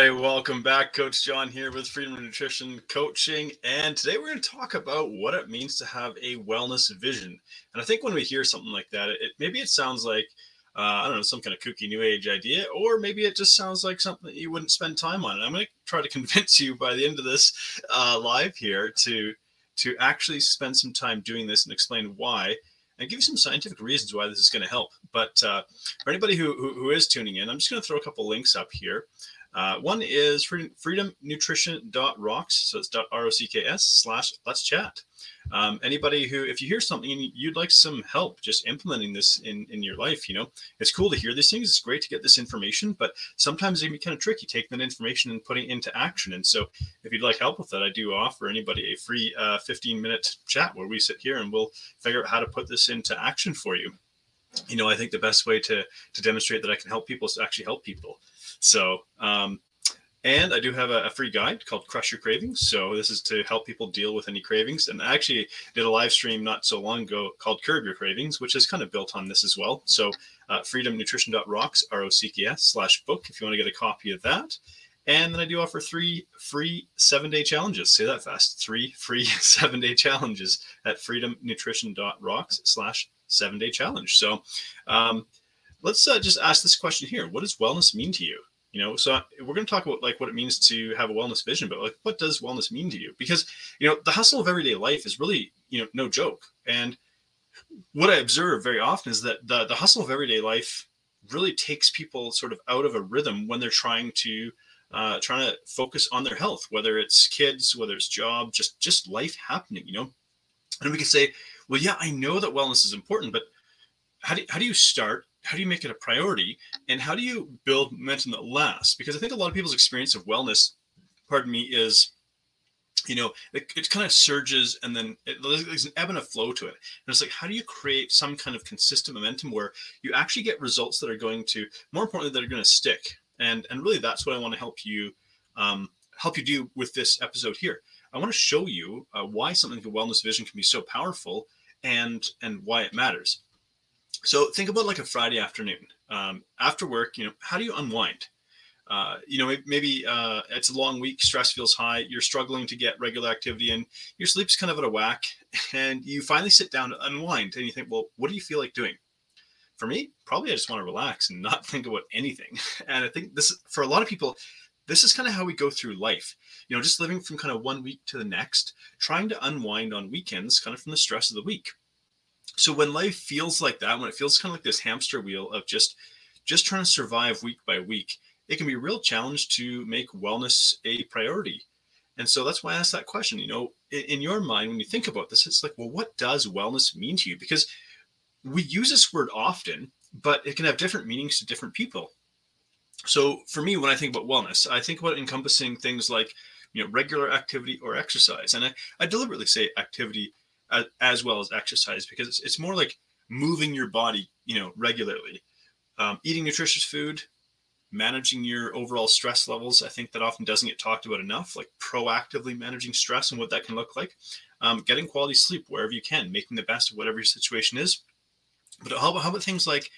Right, welcome back. Coach Jon here with Freedom Nutrition Coaching. And today we're going to talk about what it means to have a wellness vision. And I think when we hear something like that, it, maybe it sounds like, uh, I don't know, some kind of kooky new age idea, or maybe it just sounds like something that you wouldn't spend time on. And I'm going to try to convince you by the end of this uh, live here to, to actually spend some time doing this and explain why and give you some scientific reasons why this is going to help. But uh, for anybody who, who, who is tuning in, I'm just going to throw a couple links up here. Uh, one is freedom, freedomnutrition.rocks. So it's .rocks slash let's chat. Um, anybody who, if you hear something and you'd like some help just implementing this in, in your life, you know, it's cool to hear these things. It's great to get this information, but sometimes it can be kind of tricky taking that information and putting it into action. And so if you'd like help with that, I do offer anybody a free uh, 15 minute chat where we sit here and we'll figure out how to put this into action for you. You know, I think the best way to, to demonstrate that I can help people is to actually help people. So, um, and I do have a, a, free guide called Crush Your Cravings. So this is to help people deal with any cravings. And I actually did a live stream not so long ago called Curb Your Cravings, which is kind of built on this as well. So uh, freedomnutrition.rocks, R-O-C-K-S slash book, if you want to get a copy of that. And then I do offer three free seven day challenges. Say that fast. Three free seven day challenges at freedomnutrition.rocks slash seven day challenge. So um, let's uh, just ask this question here. What does wellness mean to you? You know so we're going to talk about like what it means to have a wellness vision but like what does wellness mean to you? Because you know the hustle of everyday life is really you know no joke. And what i observe very often is that the, the hustle of everyday life really takes people sort of out of a rhythm when they're trying to uh, trying to focus on their health whether it's kids whether it's job just just life happening you know? And we can say well yeah i know that wellness is important but how do, how do you start how do you make it a priority? And how do you build momentum that lasts? Because i think a lot of people's experience of wellness pardon me is you know it, it kind of surges and then it, there's an ebb and a flow to it. And it's like how do you create some kind of consistent momentum where you actually get results that are going to more importantly that are going to stick? And and really that's what i want to help you um, help you do with this episode here. I want to show you uh, why something like a wellness vision can be so powerful and and why it matters so think about like a Friday afternoon um, after work. You know, how do you unwind? Uh, you know, maybe uh, it's a long week, stress feels high, you're struggling to get regular activity in, your sleep's kind of at a whack, and you finally sit down to unwind and you think, well, what do you feel like doing? For me, probably I just want to relax and not think about anything. And I think this, for a lot of people, this is kind of how we go through life. You know, just living from kind of one week to the next, trying to unwind on weekends, kind of from the stress of the week so when life feels like that when it feels kind of like this hamster wheel of just just trying to survive week by week it can be a real challenge to make wellness a priority. And so that's why i asked that question you know in, in your mind when you think about this it's like well what does wellness mean to you? Because we use this word often but it can have different meanings to different people. So for me when i think about wellness i think about encompassing things like you know regular activity or exercise. And i, I deliberately say activity as, as well as exercise because it's, it's more like moving your body, you know, regularly. Um, eating nutritious food, managing your overall stress levels. I think that often doesn't get talked about enough, like proactively managing stress and what that can look like. Um, getting quality sleep wherever you can, making the best of whatever your situation is. But how about, how about things like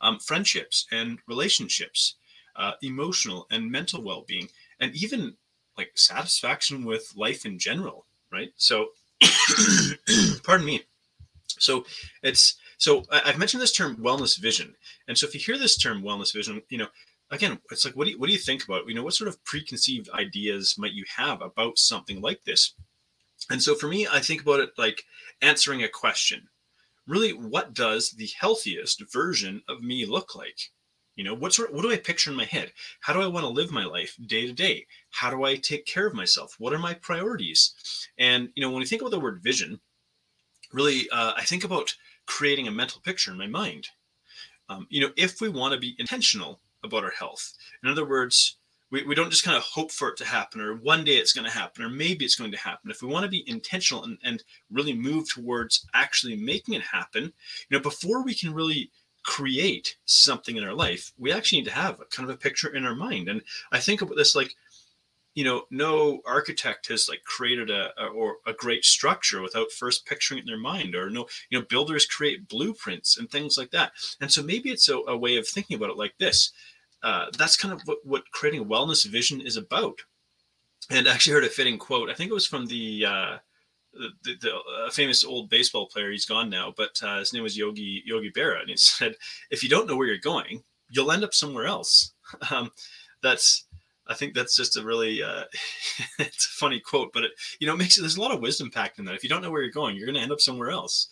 um, friendships and relationships, uh, emotional and mental well being, and even like satisfaction with life in general, right? So pardon me. So it's so I've mentioned this term wellness vision, and so if you hear this term wellness vision, you know, again, it's like what do you, what do you think about? You know, what sort of preconceived ideas might you have about something like this? And so for me, I think about it like answering a question. Really, what does the healthiest version of me look like? You know, what sort what do I picture in my head? How do I want to live my life day to day? How do I take care of myself? What are my priorities? And you know, when we think about the word vision, really, uh, I think about creating a mental picture in my mind. Um, you know, if we want to be intentional about our health, in other words, we, we don't just kind of hope for it to happen or one day it's going to happen or maybe it's going to happen if we want to be intentional and, and really move towards actually making it happen you know before we can really create something in our life, we actually need to have a kind of a picture in our mind. And I think about this like, you know, no architect has like created a, a, or a great structure without first picturing it in their mind, or no, you know, builders create blueprints and things like that. And so maybe it's a, a way of thinking about it like this: uh, that's kind of what, what creating a wellness vision is about. And I actually heard a fitting quote. I think it was from the uh, the, the uh, famous old baseball player. He's gone now, but uh, his name was Yogi Yogi Berra, and he said, "If you don't know where you're going, you'll end up somewhere else." Um, that's I think that's just a really uh, it's a funny quote, but it you know it makes there's a lot of wisdom packed in that. If you don't know where you're going, you're going to end up somewhere else.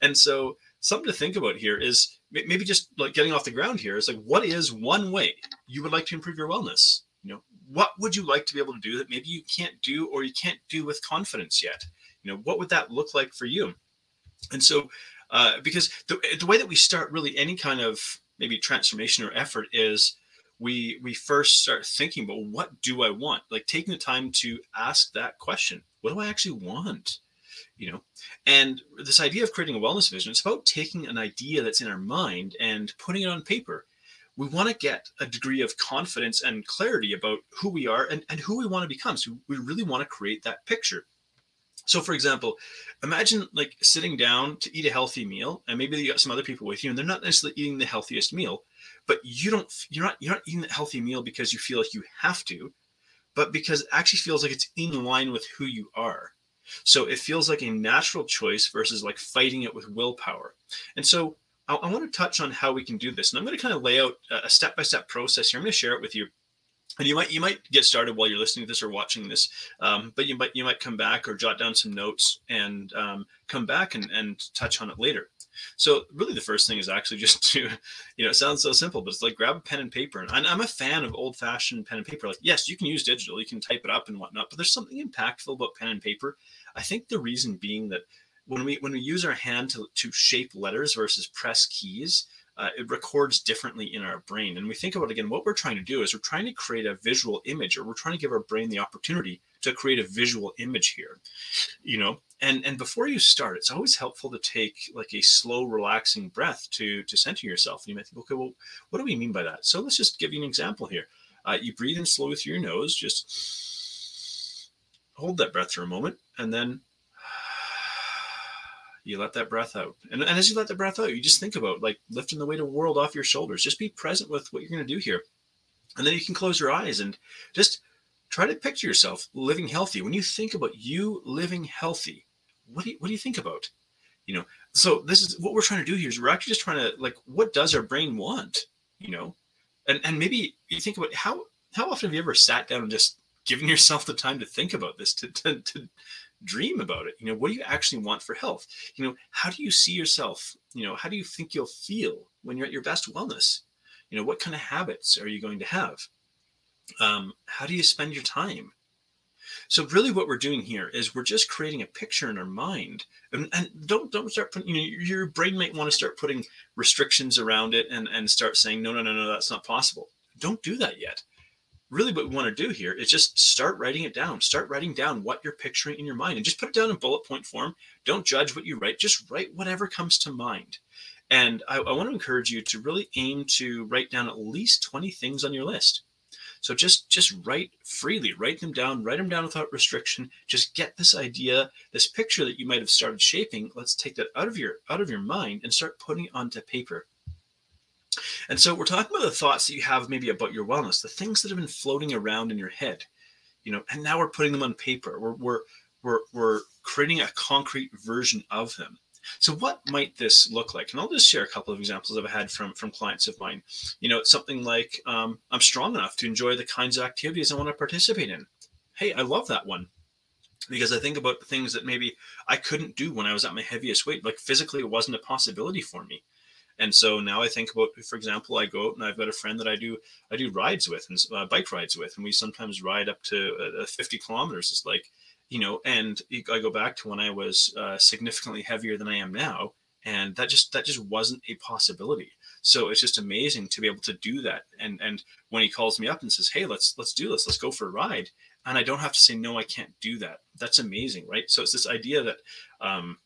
And so something to think about here is maybe just like getting off the ground here is like what is one way you would like to improve your wellness? You know, what would you like to be able to do that maybe you can't do or you can't do with confidence yet? You know, what would that look like for you? And so uh, because the, the way that we start really any kind of maybe transformation or effort is we we first start thinking about what do I want? Like taking the time to ask that question. What do I actually want? You know, and this idea of creating a wellness vision, it's about taking an idea that's in our mind and putting it on paper. We want to get a degree of confidence and clarity about who we are and, and who we want to become. So we really want to create that picture. So, for example, imagine like sitting down to eat a healthy meal, and maybe you got some other people with you, and they're not necessarily eating the healthiest meal, but you don't you're not you're not eating that healthy meal because you feel like you have to but because it actually feels like it's in line with who you are. So it feels like a natural choice versus like fighting it with willpower. And so i, I want to touch on how we can do this and i'm going to kind of lay out a step-by-step process here. I'm going to share it with you and you might you might get started while you're listening to this or watching this um, but you might you might come back or jot down some notes and um, come back and, and touch on it later so really the first thing is actually just to, you know, it sounds so simple, but it's like grab a pen and paper. And I'm a fan of old fashioned pen and paper. Like, yes, you can use digital, you can type it up and whatnot, but there's something impactful about pen and paper. I think the reason being that when we when we use our hand to, to shape letters versus press keys, uh, it records differently in our brain. And we think about again, what we're trying to do is we're trying to create a visual image, or we're trying to give our brain the opportunity to create a visual image here. You know, and and before you start it's always helpful to take like a slow relaxing breath to to center yourself and you might think okay well what do we mean by that so let's just give you an example here uh, you breathe in slowly through your nose just hold that breath for a moment and then you let that breath out. And, and as you let the breath out you just think about like lifting the weight of the world off your shoulders. Just be present with what you're going to do here. And then you can close your eyes and just try to picture yourself living healthy. When you think about you living healthy what do you, what do you think about? You know, so this is what we're trying to do here is we're actually just trying to like, what does our brain want? You know, and and maybe you think about how how often have you ever sat down and just given yourself the time to think about this to, to, to dream about it you know what do you actually want for health you know how do you see yourself you know how do you think you'll feel when you're at your best wellness you know what kind of habits are you going to have um, how do you spend your time so really what we're doing here is we're just creating a picture in our mind. And, and don't don't start putting, you know, your brain might want to start putting restrictions around it and, and start saying, no, no, no, no, that's not possible. Don't do that yet. Really what we want to do here is just start writing it down. Start writing down what you're picturing in your mind and just put it down in bullet point form. Don't judge what you write. Just write whatever comes to mind. And I, I want to encourage you to really aim to write down at least 20 things on your list so just just write freely, write them down, write them down without restriction. Just get this idea, this picture that you might have started shaping. Let's take that out of your out of your mind and start putting it onto paper. And so we're talking about the thoughts that you have maybe about your wellness, the things that have been floating around in your head, you know, and now we're putting them on paper. We're we're we're, we're creating a concrete version of them. So what might this look like? And I'll just share a couple of examples I've had from from clients of mine. You know, something like um, I'm strong enough to enjoy the kinds of activities I want to participate in. Hey, I love that one because I think about the things that maybe I couldn't do when I was at my heaviest weight. Like physically, it wasn't a possibility for me. And so now I think about, for example, I go out and I've got a friend that I do I do rides with and uh, bike rides with, and we sometimes ride up to uh, 50 kilometers. It's like you know, and I go back to when I was uh, significantly heavier than I am now, and that just that just wasn't a possibility. So it's just amazing to be able to do that. And and when he calls me up and says, "Hey, let's let's do this. Let's go for a ride," and I don't have to say no, I can't do that. That's amazing, right? So it's this idea that, um,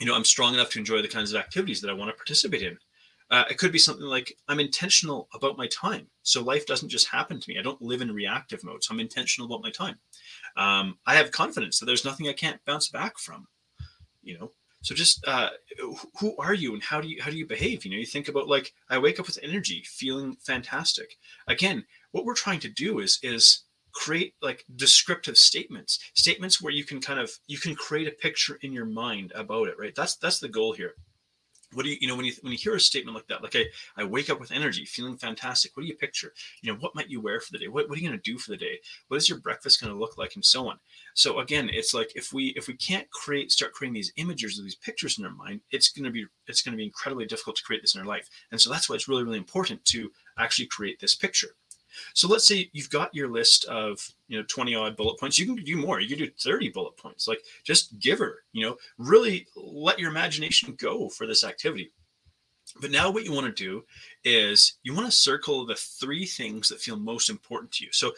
you know, I'm strong enough to enjoy the kinds of activities that I want to participate in. Uh, it could be something like I'm intentional about my time. So life doesn't just happen to me. I don't live in reactive mode. So I'm intentional about my time. Um, I have confidence that there's nothing I can't bounce back from. You know, So just uh, who are you and how do you how do you behave? You know, you think about like I wake up with energy, feeling fantastic. Again, what we're trying to do is is create like descriptive statements, statements where you can kind of you can create a picture in your mind about it, right? That's that's the goal here. What do you you know when you when you hear a statement like that like i i wake up with energy feeling fantastic what do you picture? You know what might you wear for the day? What, what are you going to do for the day? What is your breakfast going to look like? And so on. So again it's like if we if we can't create start creating these images or these pictures in our mind it's going to be it's going to be incredibly difficult to create this in our life. And so that's why it's really really important to actually create this picture so let's say you've got your list of you know 20 odd bullet points. You can do more. You can do 30 bullet points. Like just give her, you know, really let your imagination go for this activity. But now what you want to do is you want to circle the three things that feel most important to you. So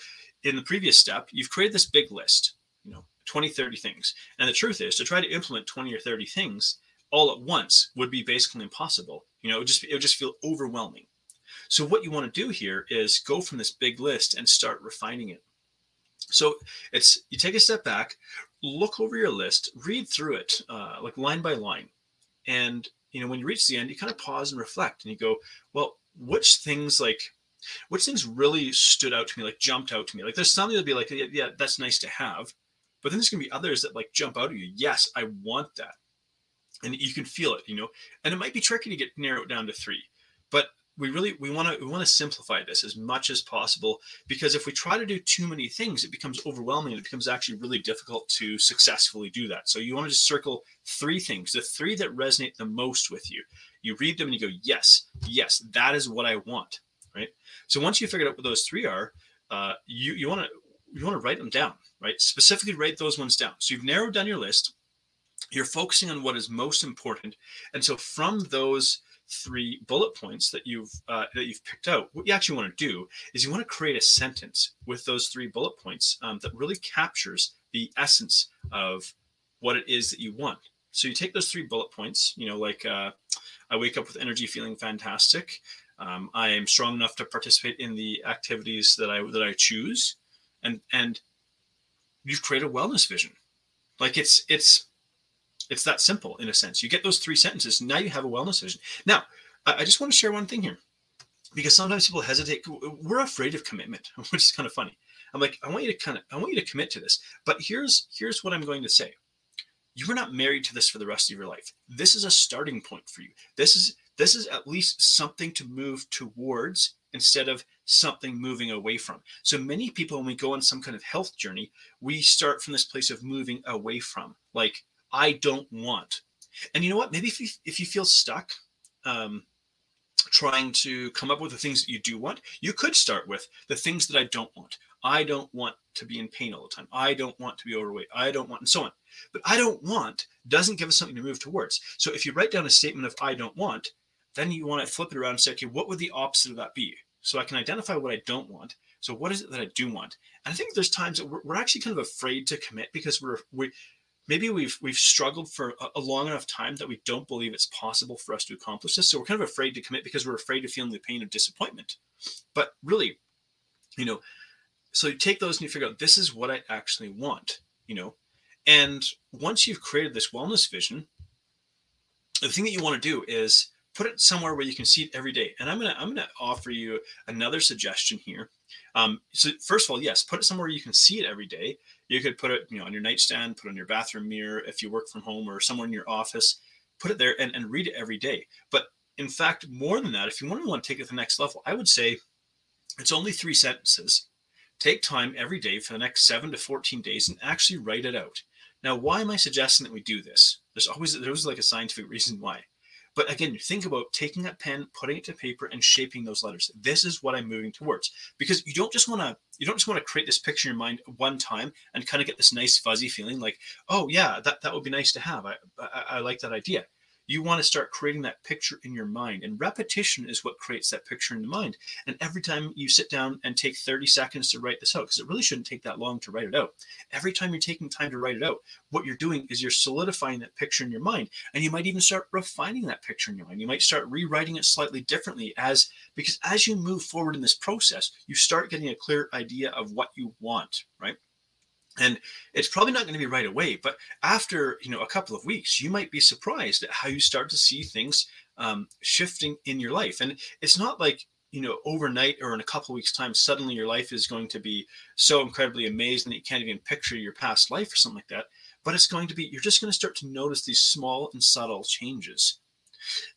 in the previous step, you've created this big list, you know, 20, 30 things. And the truth is to try to implement 20 or 30 things all at once would be basically impossible. You know, it would just it would just feel overwhelming. So what you want to do here is go from this big list and start refining it. So it's you take a step back, look over your list, read through it uh, like line by line, and you know when you reach the end, you kind of pause and reflect, and you go, well, which things like which things really stood out to me, like jumped out to me. Like there's some that'll be like, yeah, yeah, that's nice to have, but then there's gonna be others that like jump out at you. Yes, I want that, and you can feel it, you know. And it might be tricky to get narrowed down to three, but we really we want to we want to simplify this as much as possible because if we try to do too many things it becomes overwhelming and it becomes actually really difficult to successfully do that. So you want to just circle three things the three that resonate the most with you. You read them and you go yes yes that is what i want right? So once you figured out what those three are uh, you you want to you want to write them down right? Specifically write those ones down. So you've narrowed down your list. You're focusing on what is most important. And so from those three bullet points that you've uh, that you've picked out, what you actually want to do is you want to create a sentence with those three bullet points um, that really captures the essence of what it is that you want. So you take those three bullet points, you know, like uh, I wake up with energy, feeling fantastic. Um, I am strong enough to participate in the activities that I that I choose, and and you've created a wellness vision. Like it's it's it's that simple in a sense. You get those three sentences, now you have a wellness vision. Now, I just want to share one thing here because sometimes people hesitate. We're afraid of commitment, which is kind of funny. I'm like, I want you to kind of, I want you to commit to this. But here's here's what I'm going to say. You are not married to this for the rest of your life. This is a starting point for you. This is this is at least something to move towards instead of something moving away from. So many people, when we go on some kind of health journey, we start from this place of moving away from. Like I don't want. And you know what? Maybe if you if you feel stuck, um, trying to come up with the things that you do want, you could start with the things that I don't want. I don't want to be in pain all the time. I don't want to be overweight. I don't want, and so on. But I don't want doesn't give us something to move towards. So if you write down a statement of I don't want, then you want to flip it around and say, okay, what would the opposite of that be? So I can identify what I don't want. So what is it that I do want? And I think there's times that we're, we're actually kind of afraid to commit because we're we maybe we've we've struggled for a, long enough time that we don't believe it's possible for us to accomplish this. So we're kind of afraid to commit because we're afraid of feeling the pain of disappointment. But really you know so you take those and you figure out this is what i actually want you know? And once you've created this wellness vision the thing that you want to do is put it somewhere where you can see it every day and i'm gonna i'm gonna offer you another suggestion here um, so first of all yes put it somewhere you can see it every day you could put it, you know, on your nightstand, put it on your bathroom mirror if you work from home or somewhere in your office, put it there and, and read it every day. But in fact, more than that, if you want to want to take it to the next level, I would say it's only three sentences. Take time every day for the next seven to 14 days and actually write it out. Now, why am I suggesting that we do this? There's always there's like a scientific reason why. But again, think about taking that pen, putting it to paper, and shaping those letters. This is what I'm moving towards. Because you don't just want to you don't just want to create this picture in your mind one time and kind of get this nice fuzzy feeling like, oh yeah, that, that would be nice to have. I, I, I like that idea you want to start creating that picture in your mind. And repetition is what creates that picture in the mind. And every time you sit down and take 30 seconds to write this out, because it really shouldn't take that long to write it out. Every time you're taking time to write it out, what you're doing is you're solidifying that picture in your mind. And you might even start refining that picture in your mind. You might start rewriting it slightly differently as because as you move forward in this process, you start getting a clear idea of what you want, right? And it's probably not going to be right away but after you know a couple of weeks you might be surprised at how you start to see things um, shifting in your life. And it's not like you know overnight or in a couple of weeks time suddenly your life is going to be so incredibly amazing that you can't even picture your past life or something like that but it's going to be you're just going to start to notice these small and subtle changes.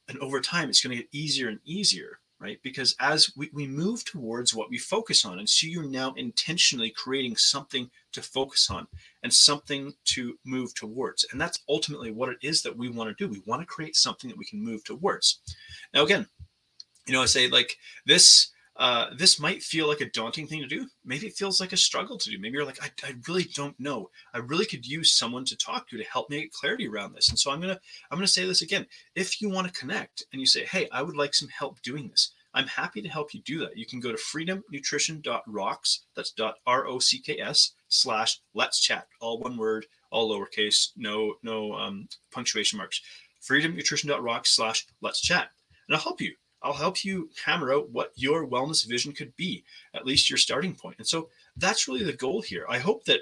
And over time it's going to get easier and easier right? Because as we, we move towards what we focus on, and so you're now intentionally creating something to focus on and something to move towards. And that's ultimately what it is that we want to do. We want to create something that we can move towards. Now, again, you know, I say like this. Uh, this might feel like a daunting thing to do. Maybe it feels like a struggle to do. Maybe you're like, I, I really don't know. I really could use someone to talk to to help me get clarity around this. And so I'm gonna I'm gonna say this again. If you want to connect and you say, Hey, I would like some help doing this, I'm happy to help you do that. You can go to freedomnutrition.rocks, that's dot R-O-C-K-S slash let's chat, all one word, all lowercase, no, no um, punctuation marks. freedomnutrition.rocks slash let's chat. And I'll help you. I'll help you hammer out what your wellness vision could be, at least your starting point. And so that's really the goal here. I hope that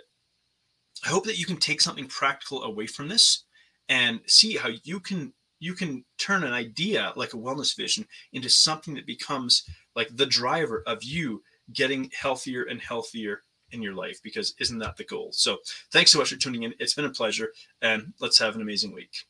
I hope that you can take something practical away from this and see how you can you can turn an idea like a wellness vision into something that becomes like the driver of you getting healthier and healthier in your life because isn't that the goal so thanks so much for tuning in it's been a pleasure and let's have an amazing week